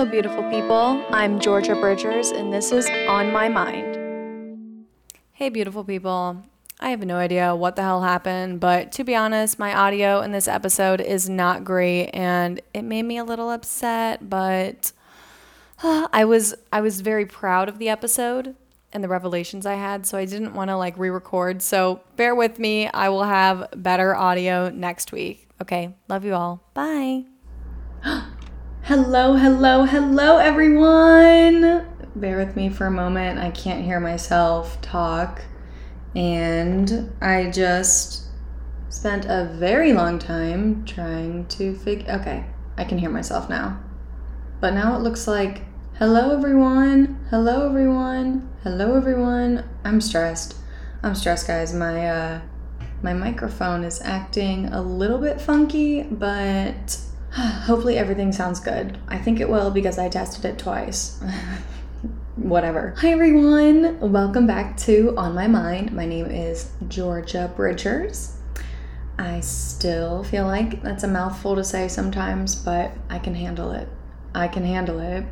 Hello, beautiful people. I'm Georgia Bridgers, and this is On My Mind. Hey, beautiful people. I have no idea what the hell happened, but to be honest, my audio in this episode is not great and it made me a little upset, but uh, I was I was very proud of the episode and the revelations I had, so I didn't want to like re-record. So bear with me. I will have better audio next week. Okay. Love you all. Bye. hello, hello, hello everyone. Bear with me for a moment. I can't hear myself talk. And I just spent a very long time trying to figure okay, I can hear myself now. But now it looks like hello everyone. Hello everyone. Hello everyone. I'm stressed. I'm stressed guys. My uh my microphone is acting a little bit funky, but hopefully everything sounds good. I think it will because I tested it twice. whatever. Hi everyone, welcome back to On My Mind. My name is Georgia Bridgers. I still feel like that's a mouthful to say sometimes, but I can handle it. I can handle it.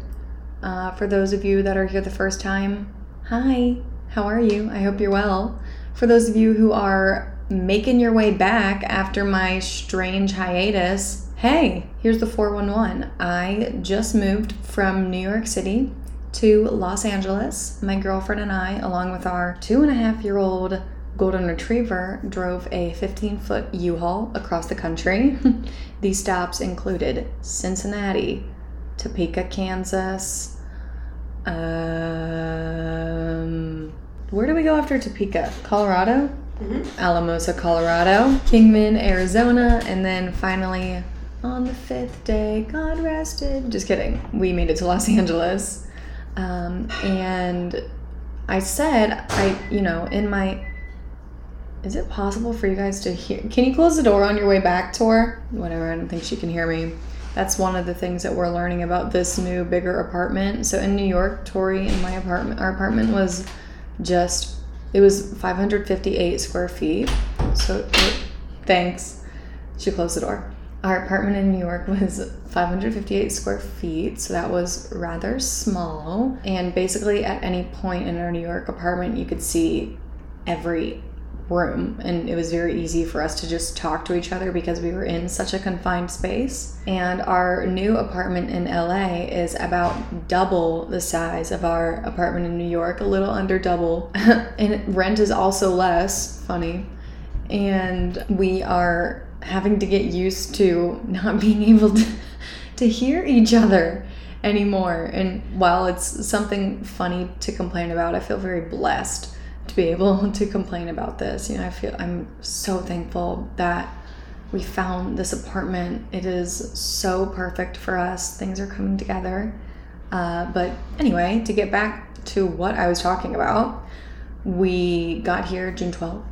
Uh, for those of you that are here the first time, hi, how are you? I hope you're well. For those of you who are making your way back after my strange hiatus, hey, here's the 411. I just moved from New York City to Los Angeles. My girlfriend and I, along with our two and a half year old golden retriever, drove a 15 foot U Haul across the country. These stops included Cincinnati, Topeka, Kansas. Um, where do we go after Topeka? Colorado? Mm-hmm. Alamosa, Colorado, Kingman, Arizona, and then finally on the fifth day, God rested. Just kidding. We made it to Los Angeles. Um, and I said, I, you know, in my, is it possible for you guys to hear? Can you close the door on your way back, Tor? Whatever, I don't think she can hear me. That's one of the things that we're learning about this new, bigger apartment. So in New York, Tori in my apartment, our apartment was just, it was 558 square feet. So it, thanks. She closed the door. Our apartment in New York was 558 square feet, so that was rather small. And basically, at any point in our New York apartment, you could see every room, and it was very easy for us to just talk to each other because we were in such a confined space. And our new apartment in LA is about double the size of our apartment in New York, a little under double, and rent is also less. Funny. And we are having to get used to not being able to, to hear each other anymore. And while it's something funny to complain about, I feel very blessed to be able to complain about this. You know, I feel I'm so thankful that we found this apartment. It is so perfect for us. Things are coming together. Uh, but anyway, to get back to what I was talking about, we got here June 12th.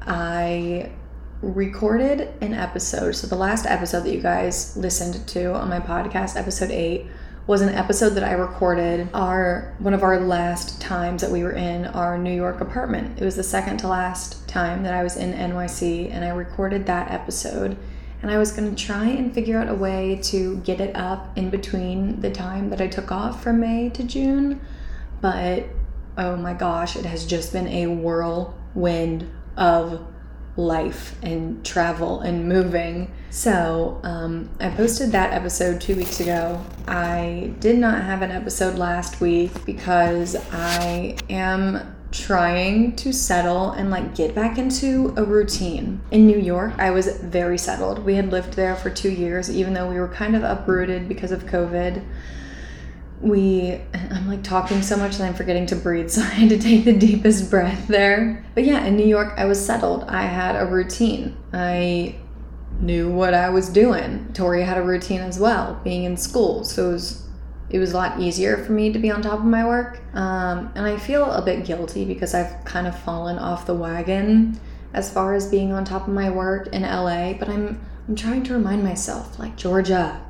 I recorded an episode. So the last episode that you guys listened to on my podcast, episode 8, was an episode that I recorded our one of our last times that we were in our New York apartment. It was the second to last time that I was in NYC and I recorded that episode. And I was going to try and figure out a way to get it up in between the time that I took off from May to June. But oh my gosh, it has just been a whirlwind of life and travel and moving. So, um, I posted that episode two weeks ago. I did not have an episode last week because I am trying to settle and like get back into a routine. In New York, I was very settled. We had lived there for two years, even though we were kind of uprooted because of COVID we i'm like talking so much that i'm forgetting to breathe so i had to take the deepest breath there. But yeah in new york i was settled. I had a routine. I knew what i was doing. Tori had a routine as well being in school. So it was it was a lot easier for me to be on top of my work. Um, and i feel a bit guilty because i've kind of fallen off the wagon as far as being on top of my work in la but i'm i'm trying to remind myself like georgia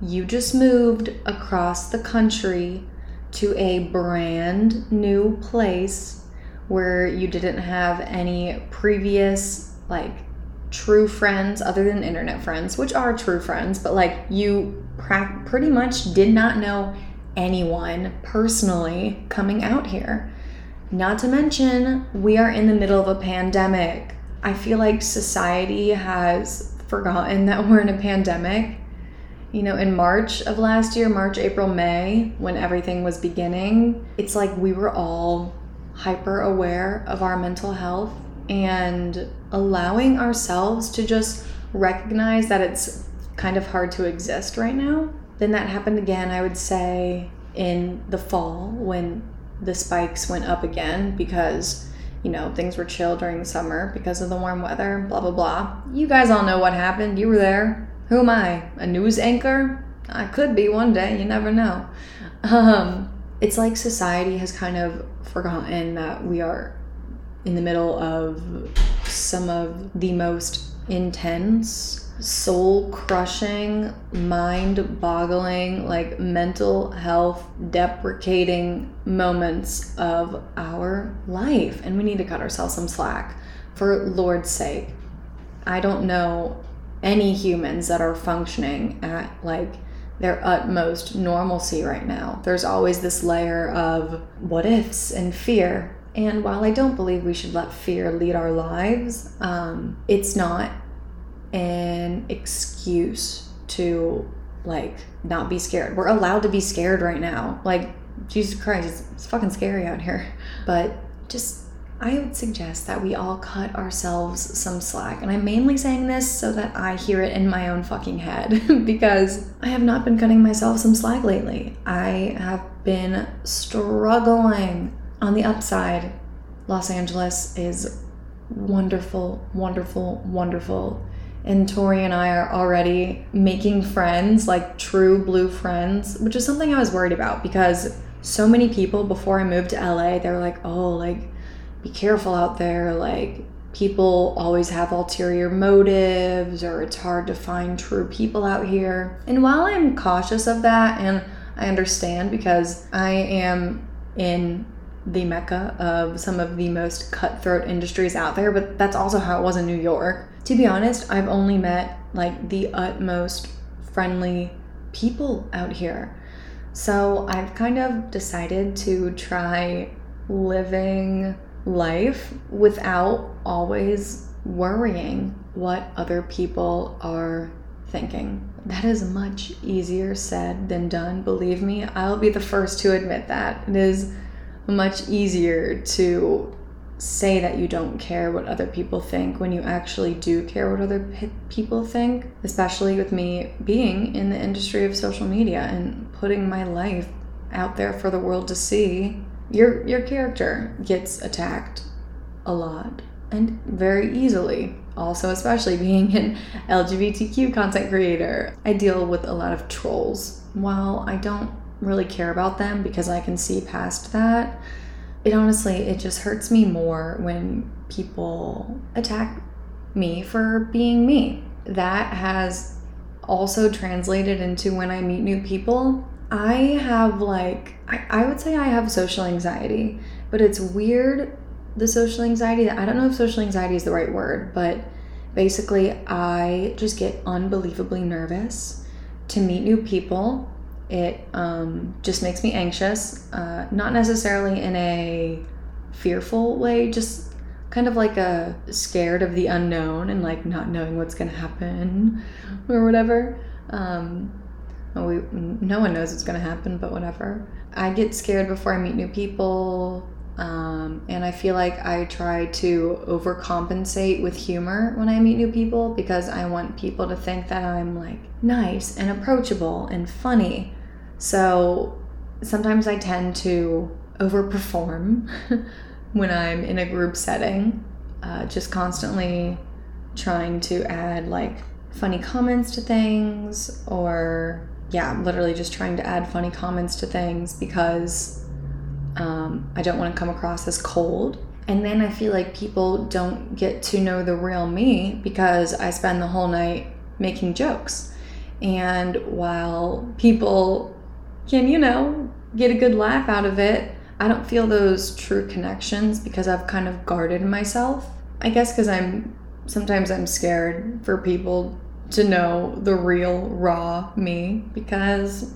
you just moved across the country to a brand new place where you didn't have any previous like true friends other than internet friends, which are true friends, but like you pra- pretty much did not know anyone personally coming out here. Not to mention, we are in the middle of a pandemic. I feel like society has forgotten that we're in a pandemic. You know, in March of last year, March, April, May, when everything was beginning, it's like we were all hyper aware of our mental health and allowing ourselves to just recognize that it's kind of hard to exist right now. Then that happened again, I would say, in the fall when the spikes went up again because, you know, things were chill during the summer because of the warm weather, blah, blah, blah. You guys all know what happened. You were there. Who am I? A news anchor? I could be one day. You never know. Um, it's like society has kind of forgotten that we are in the middle of some of the most intense, soul crushing, mind boggling, like mental health deprecating moments of our life. And we need to cut ourselves some slack. For Lord's sake, I don't know any humans that are functioning at like their utmost normalcy right now. There's always this layer of what ifs and fear and while I don't believe we should let fear lead our lives, um, it's not an excuse to like not be scared. We're allowed to be scared right now. Like, Jesus Christ, it's, it's fucking scary out here. But just I would suggest that we all cut ourselves some slack. And I'm mainly saying this so that I hear it in my own fucking head because I have not been cutting myself some slack lately. I have been struggling on the upside, Los Angeles is wonderful, wonderful, wonderful. And Tori and I are already making friends, like true blue friends, which is something I was worried about because so many people before I moved to LA, they were like, oh, like, be careful out there. Like, people always have ulterior motives, or it's hard to find true people out here. And while I'm cautious of that, and I understand because I am in the mecca of some of the most cutthroat industries out there, but that's also how it was in New York. To be honest, I've only met like the utmost friendly people out here. So I've kind of decided to try living life without always worrying what other people are thinking. That is much easier said than done, believe me. I'll be the first to admit that. It is much easier to say that you don't care what other people think when you actually do care what other p- people think, especially with me being in the industry of social media and putting my life out there for the world to see. Your your character gets attacked a lot and very easily. Also, especially being an LGBTQ content creator, I deal with a lot of trolls. While I don't really care about them because I can see past that. It honestly, it just hurts me more when people attack me for being me. That has also translated into when I meet new people. I have like, I, I would say I have social anxiety, but it's weird the social anxiety that I don't know if social anxiety is the right word, but basically I just get unbelievably nervous to meet new people it um, just makes me anxious, uh, not necessarily in a fearful way, just kind of like a scared of the unknown and like not knowing what's to happen or whatever. Um, we, no one knows what's going to happen, but whatever. I get scared before I meet new people. Um, and I feel like I try to overcompensate with humor when I meet new people because I want people to think that I'm like nice and approachable and funny. So sometimes I tend to overperform when I'm in a group setting, uh, just constantly trying to add like funny comments to things or yeah, literally just trying to add funny comments to things because um, I don't want to come across as cold. And then I feel like people don't get to know the real me because I spend the whole night making jokes. And while people can, you know, get a good laugh out of it. I don't feel those true connections because I've kind of guarded myself. I guess because I'm sometimes I'm scared for people to know the real raw me because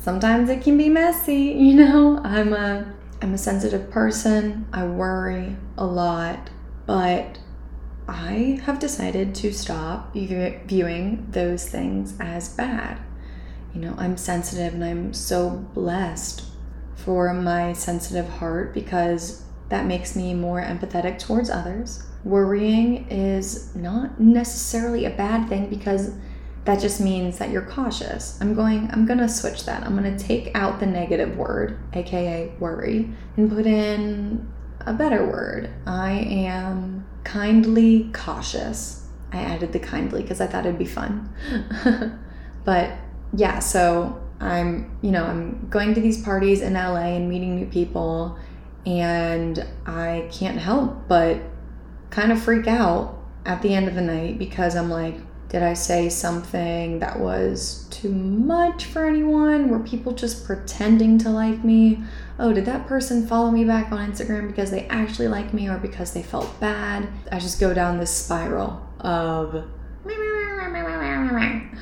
sometimes it can be messy, you know? I'm a I'm a sensitive person. I worry a lot, but I have decided to stop viewing those things as bad. You know, I'm sensitive and I'm so blessed for my sensitive heart because that makes me more empathetic towards others. Worrying is not necessarily a bad thing because that just means that you're cautious. I'm going I'm to switch that. I'm to take out the negative word, aka worry, and put in a better word. I am kindly cautious. I added the kindly because I thought it'd be fun. but yeah, so I'm, you know, I'm going to these parties in LA and meeting new people and I can't help but kind of freak out at the end of the night because I'm like, did I say something that was too much for anyone? Were people just pretending to like me? Oh, did that person follow me back on Instagram because they actually like me or because they felt bad? I just go down this spiral of.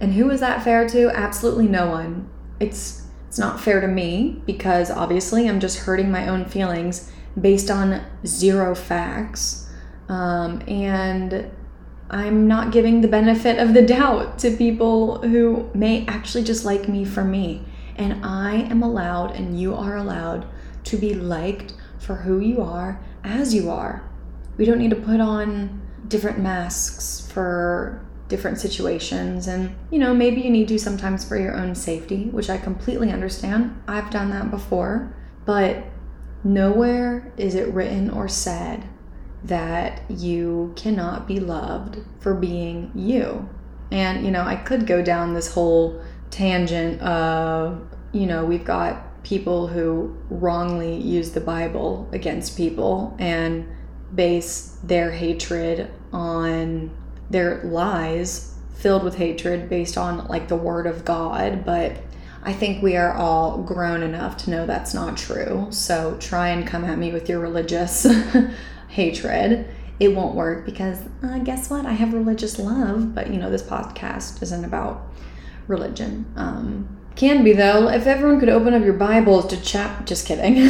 And who is that fair to? Absolutely no one. It's it's not fair to me because obviously I'm just hurting my own feelings based on zero facts. Um, and I'm not giving the benefit of the doubt to people who may actually just like me for me. And I am allowed, and you are allowed, to be liked for who you are as you are. We don't need to put on different masks for different situations. And, you know, maybe you need to sometimes for your own safety, which I completely understand. I've done that before. But nowhere is it written or said that you cannot be loved for being you. And, you know, I could go down this whole tangent of, you know, we've got people who wrongly use the Bible against people and base their hatred on their lies filled with hatred based on like the word of God. But I think we are all grown enough to know that's not true. So try and come at me with your religious hatred, it won't work because uh, guess what? I have religious love, but you know, this podcast isn't about religion. Um, can be though. If everyone could open up your Bibles to chat, just kidding.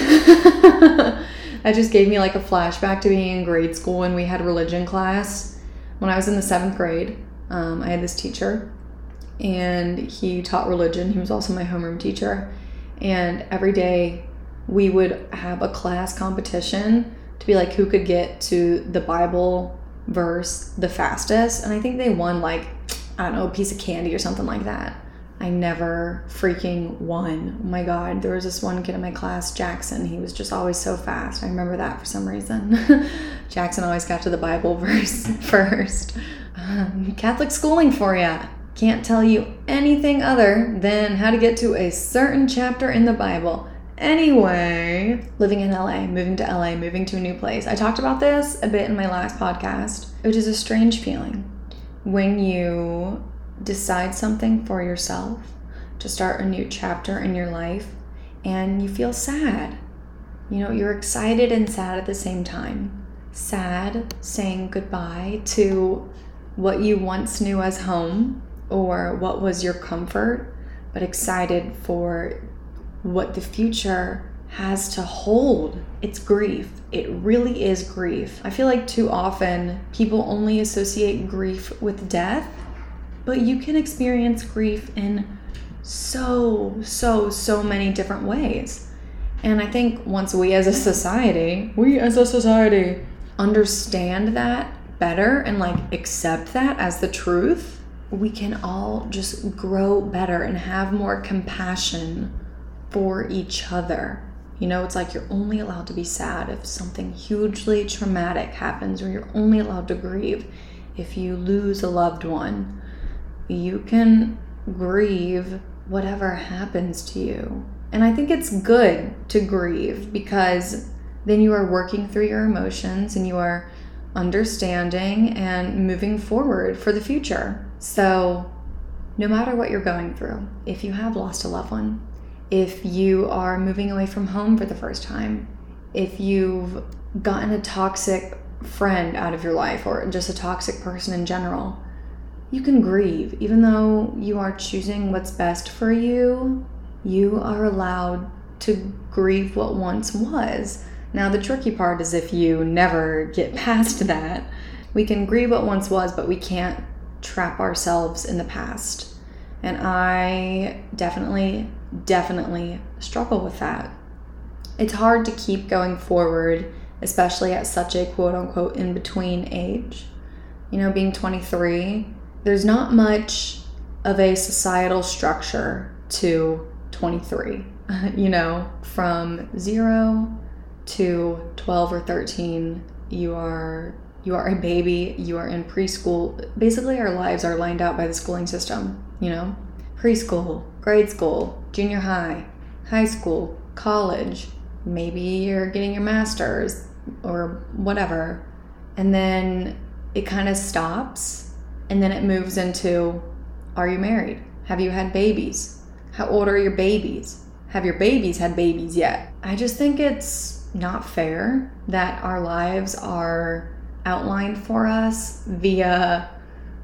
that just gave me like a flashback to being in grade school when we had religion class. When I was in the seventh grade, um, I had this teacher and he taught religion. He was also my homeroom teacher. And every day we would have a class competition to be like who could get to the Bible verse the fastest. And I think they won like, I don't know, a piece of candy or something like that. I never freaking won. Oh my God, there was this one kid in my class, Jackson. He was just always so fast. I remember that for some reason. Jackson always got to the Bible verse first. Um, Catholic schooling for you. Can't tell you anything other than how to get to a certain chapter in the Bible. Anyway, living in LA, moving to LA, moving to a new place. I talked about this a bit in my last podcast, which is a strange feeling when you decide something for yourself to start a new chapter in your life and you feel sad. You know, you're excited and sad at the same time. Sad saying goodbye to what you once knew as home or what was your comfort, but excited for what the future has to hold. It's grief. It really is grief. I feel like too often people only associate grief with death, but you can experience grief in so, so, so many different ways. And I think once we as a society, we as a society understand that better and like accept that as the truth, we can all just grow better and have more compassion for each other. You know, it's like you're only allowed to be sad if something hugely traumatic happens, or you're only allowed to grieve if you lose a loved one. You can grieve whatever happens to you. And I think it's good to grieve because then you are working through your emotions and you are understanding and moving forward for the future. So, no matter what you're going through, if you have lost a loved one, if you are moving away from home for the first time, if you've gotten a toxic friend out of your life or just a toxic person in general, you can grieve. Even though you are choosing what's best for you, you are allowed to grieve what once was. Now, the tricky part is if you never get past that, we can grieve what once was, but we can't trap ourselves in the past. And I definitely, definitely struggle with that. It's hard to keep going forward, especially at such a quote unquote in between age. You know, being 23, there's not much of a societal structure to 23. you know, from zero to 12 or 13, you are you are a baby, you are in preschool. Basically, our lives are lined out by the schooling system, you know? Preschool, grade school, junior high, high school, college, maybe you're getting your master's or whatever. And then it kind of stops and then it moves into are you married? Have you had babies? How old are your babies? Have your babies had babies yet? I just think it's not fair that our lives are outlined for us via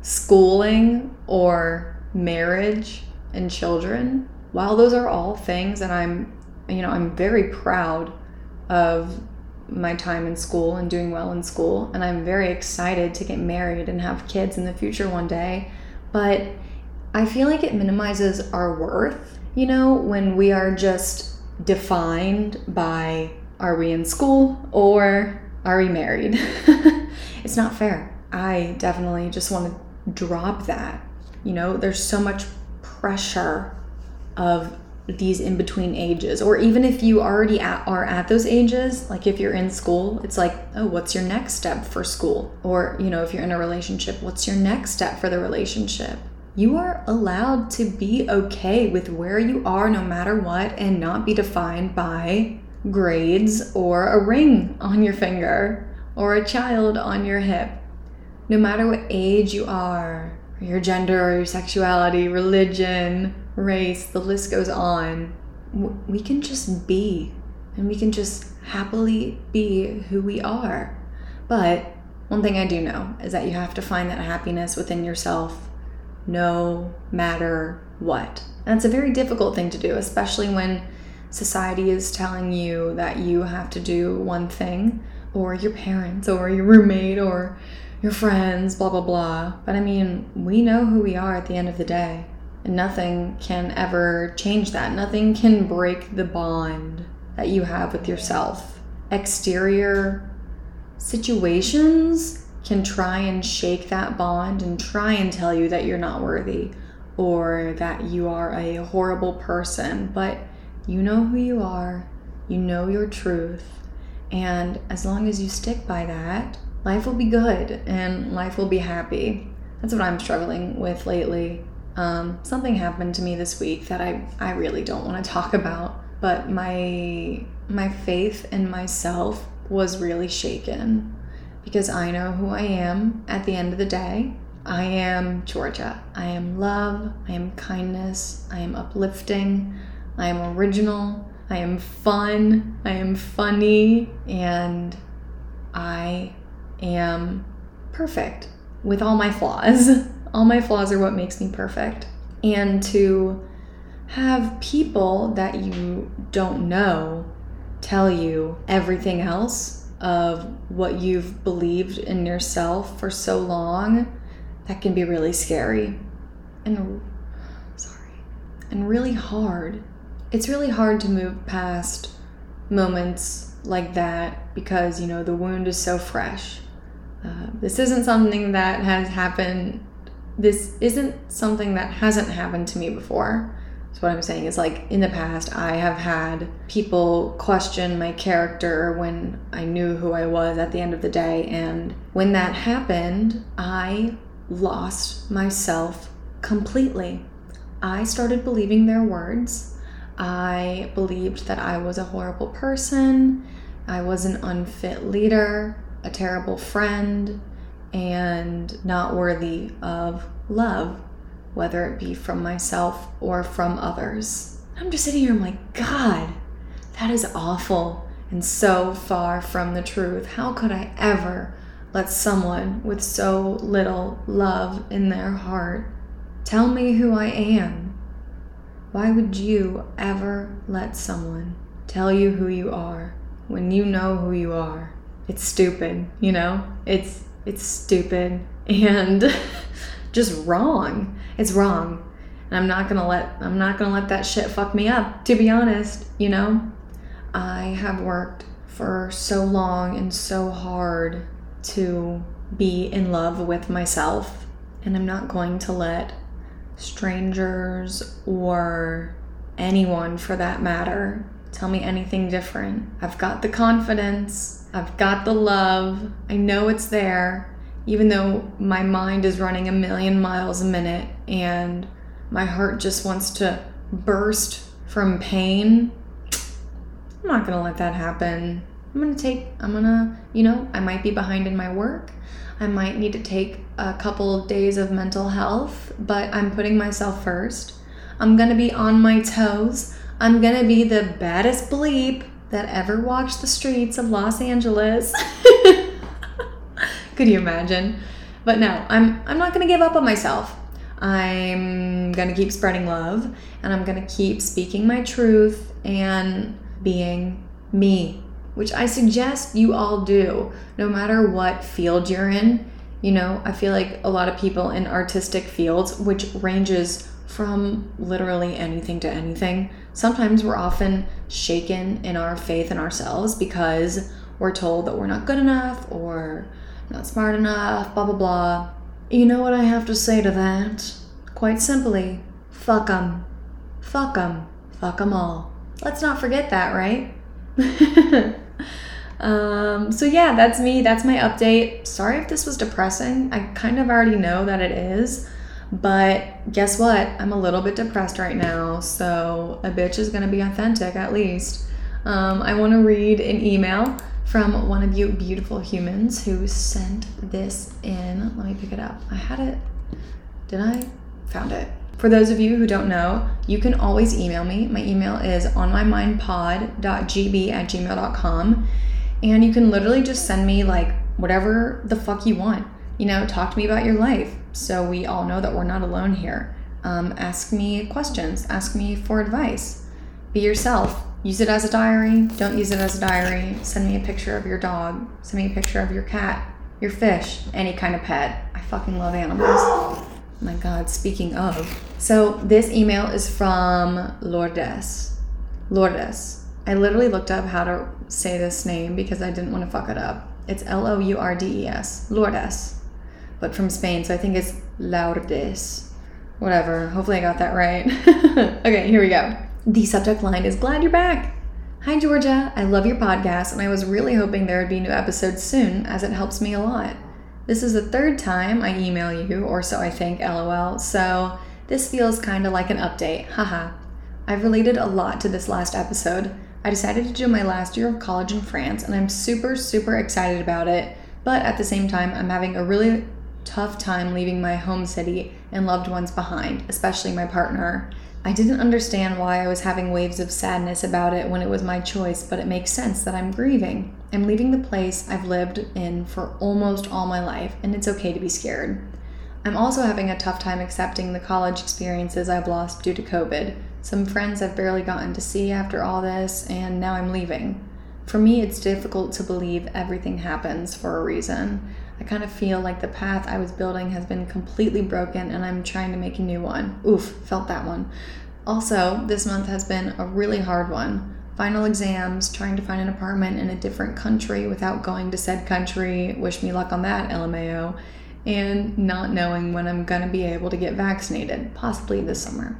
schooling or marriage and children. While those are all things and I'm you know, I'm very proud of my time in school and doing well in school and I'm very excited to get married and have kids in the future one day, but I feel like it minimizes our worth, you know, when we are just defined by are we in school or are we married? it's not fair. I definitely just want to drop that. You know, there's so much pressure of these in between ages or even if you already at, are at those ages like if you're in school it's like oh what's your next step for school or you know if you're in a relationship what's your next step for the relationship you are allowed to be okay with where you are no matter what and not be defined by grades or a ring on your finger or a child on your hip. No matter what age you are, your gender or your sexuality, religion, race, the list goes on, we can just be and we can just happily be who we are. But one thing I do know is that you have to find that happiness within yourself no matter what. And it's a very difficult thing to do, especially when society is telling you that you have to do one thing, or your parents, or your roommate, or your friends, blah, blah, blah. But I mean, we know who we are at the end of the day, and nothing can ever change that. Nothing can break the bond that you have with yourself. Exterior situations can try and shake that bond and try and tell you that you're not worthy or that you are a horrible person, but you know who you are, you know your truth, and as long as you stick by that, life will be good and life will be happy. That's what I'm struggling with lately. Um, something happened to me this week that I, I really don't want to talk about, but my my faith in myself was really shaken because I know who I am at the end of the day. I am Georgia. I am love. I am kindness. I am uplifting. I am original, I am fun, I am funny, and I am perfect with all my flaws. all my flaws are what makes me perfect. And to have people that you don't know tell you everything else of what you've believed in yourself for so long, that can be really scary and sorry, and really hard it's really hard to move past moments like that because you know the wound is so fresh uh, this isn't something that has happened this isn't something that hasn't happened to me before. So what i'm saying is like in the past i have had people question my character when i knew who i was at the end of the day and when that happened i lost myself completely. I started believing their words. I believed that I was a horrible person, I was an unfit leader, a terrible friend, and not worthy of love, whether it be from myself or from others. I'm just sitting here, I'm like, God, that is awful and so far from the truth. How could I ever let someone with so little love in their heart tell me who I am? Why would you ever let someone tell you who you are when you know who you are? It's stupid, you know? It's it's stupid and just wrong. It's wrong. And I'm not gonna let I'm not gonna let that shit fuck me up, to be honest, you know? I have worked for so long and so hard to be in love with myself, and I'm not going to let strangers or anyone for that matter tell me anything different. I've got the confidence, I've got the love, I know it's there, even though my mind is running a million miles a minute and my heart just wants to burst from pain. I'm not gonna let that happen. I'm gonna take, I'm gonna, you know, I might be behind in my work. I might need to take a couple of days of mental health, but I'm putting myself first. I'm gonna be on my toes. I'm gonna be the baddest bleep that ever walked the streets of Los Angeles. Could you imagine? But no, I'm I'm not gonna give up on myself. I'm gonna keep spreading love and I'm gonna keep speaking my truth and being me, which I suggest you all do, no matter what field you're in. You know, I feel like a lot of people in artistic fields, which ranges from literally anything to anything, sometimes we're often shaken in our faith in ourselves because we're told that we're not good enough or not smart enough, blah, blah, blah. You know what I have to say to that? Quite simply, fuck 'em. Fuck 'em. Fuck 'em all. Let's not forget that, right? um, so, yeah, that's me. That's my update. Sorry if this was depressing. I kind of already know that it is. But guess what? I'm a little bit depressed right now. So, a bitch is to be authentic at least. Um, I want to read an email from one of you beautiful humans who sent this in. Let me pick it up. I had it. Did I? Found it. For those of you who don't know, you can always email me. My email is onmymindpod.gb at gmail.com. And you can literally just send me like whatever the fuck you want. You know, talk to me about your life so we all know that we're not alone here. Um, ask me questions, ask me for advice. Be yourself. Use it as a diary. Don't use it as a diary. Send me a picture of your dog. Send me a picture of your cat, your fish, any kind of pet. I fucking love animals. My God, speaking of. So this email is from Lourdes. Lourdes. I literally looked up how to say this name because I didn't want to fuck it up. It's L O U R D E S. Lourdes. But from Spain, so I think it's Lourdes. Whatever. Hopefully I got that right. okay, here we go. The subject line is Glad you're back. Hi, Georgia. I love your podcast, and I was really hoping there would be new episodes soon, as it helps me a lot. This is the third time I email you, or so I think, lol, so this feels kind of like an update. Haha. I've related a lot to this last episode. I decided to do my last year of college in France, and I'm super, super excited about it, but at the same time, I'm having a really tough time leaving my home city and loved ones behind, especially my partner. I didn't understand why I was having waves of sadness about it when it was my choice, but it makes sense that I'm grieving. I'm leaving the place I've lived in for almost all my life, and it's okay to be scared. I'm also having a tough time accepting the college experiences I've lost due to COVID. Some friends I've barely gotten to see after all this, and now I'm leaving. For me, it's difficult to believe everything happens for a reason. I kind of feel like the path I was building has been completely broken and I'm trying to make a new one. Oof, felt that one. Also, this month has been a really hard one. Final exams, trying to find an apartment in a different country without going to said country. Wish me luck on that, LMAO. And not knowing when I'm gonna be able to get vaccinated, possibly this summer.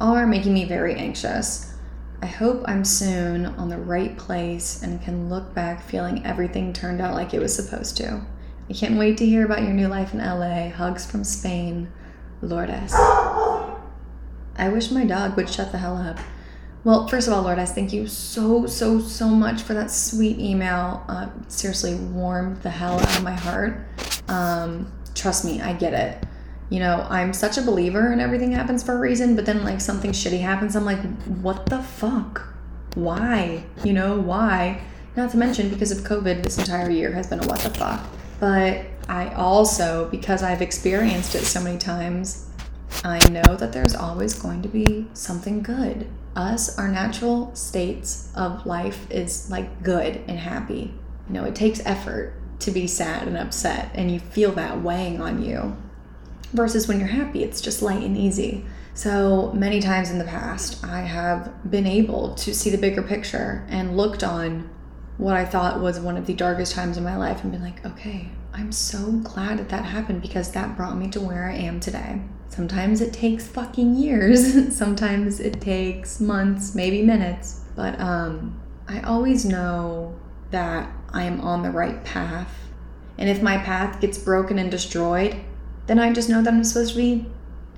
All are making me very anxious. I hope I'm soon on the right place and can look back feeling everything turned out like it was supposed to. I can't wait to hear about your new life in LA. Hugs from Spain, Lourdes. I wish my dog would shut the hell up. Well, first of all, Lourdes, thank you so, so, so much for that sweet email. Uh, seriously warmed the hell out of my heart. Um, trust me, I get it. You know, I'm such a believer and everything happens for a reason, but then like something shitty happens, I'm like, what the fuck? Why? You know, why? Not to mention, because of COVID, this entire year has been a what the fuck. But I also, because I've experienced it so many times, I know that there's always going to be something good. Us, our natural states of life is like good and happy. You know, it takes effort to be sad and upset, and you feel that weighing on you. Versus when you're happy, it's just light and easy. So many times in the past, I have been able to see the bigger picture and looked on what I thought was one of the darkest times in my life and been like, okay, I'm so glad that that happened because that brought me to where I am today. Sometimes it takes fucking years. Sometimes it takes months, maybe minutes. But um, I always know that I am on the right path. And if my path gets broken and destroyed, then I just know that I'm supposed to be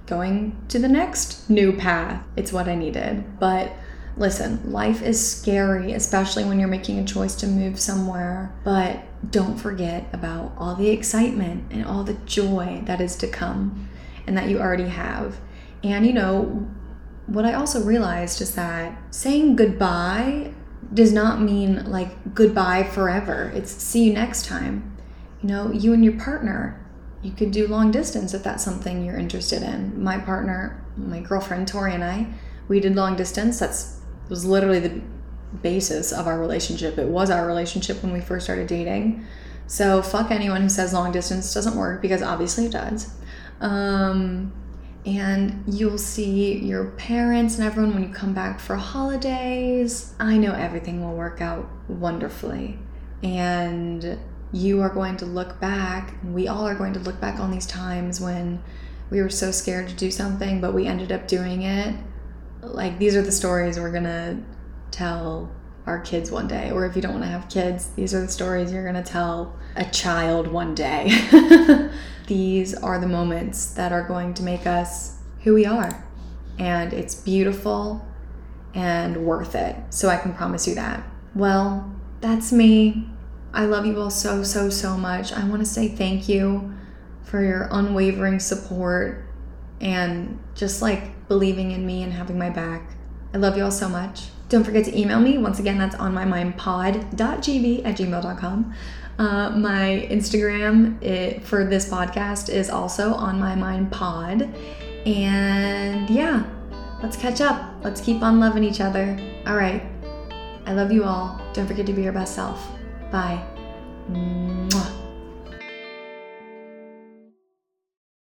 going to the next new path. It's what I needed. But listen, life is scary, especially when you're making a choice to move somewhere. But don't forget about all the excitement and all the joy that is to come and that you already have. And you know, what I also realized is that saying goodbye does not mean like goodbye forever. It's see you next time. You know, you and your partner, you could do long distance if that's something you're interested in. My partner, my girlfriend Tori and I, we did long distance. That's was literally the basis of our relationship. It was our relationship when we first started dating. So fuck anyone who says long distance doesn't work because obviously it does. Um, and you'll see your parents and everyone when you come back for holidays. I know everything will work out wonderfully. And you are going to look back, we all are going to look back on these times when we were so scared to do something, but we ended up doing it. Like, these are the stories we're gonna tell our kids one day. Or if you don't wanna have kids, these are the stories you're gonna tell a child one day. these are the moments that are going to make us who we are. And it's beautiful and worth it. So I can promise you that. Well, that's me. I love you all so, so, so much. I want to say thank you for your unwavering support and just like believing in me and having my back. I love you all so much. Don't forget to email me. Once again, that's on my at gmail.com. Uh, my Instagram it, for this podcast is also on my mind pod. And yeah, let's catch up. Let's keep on loving each other. All right. I love you all. Don't forget to be your best self. Bye. Mwah.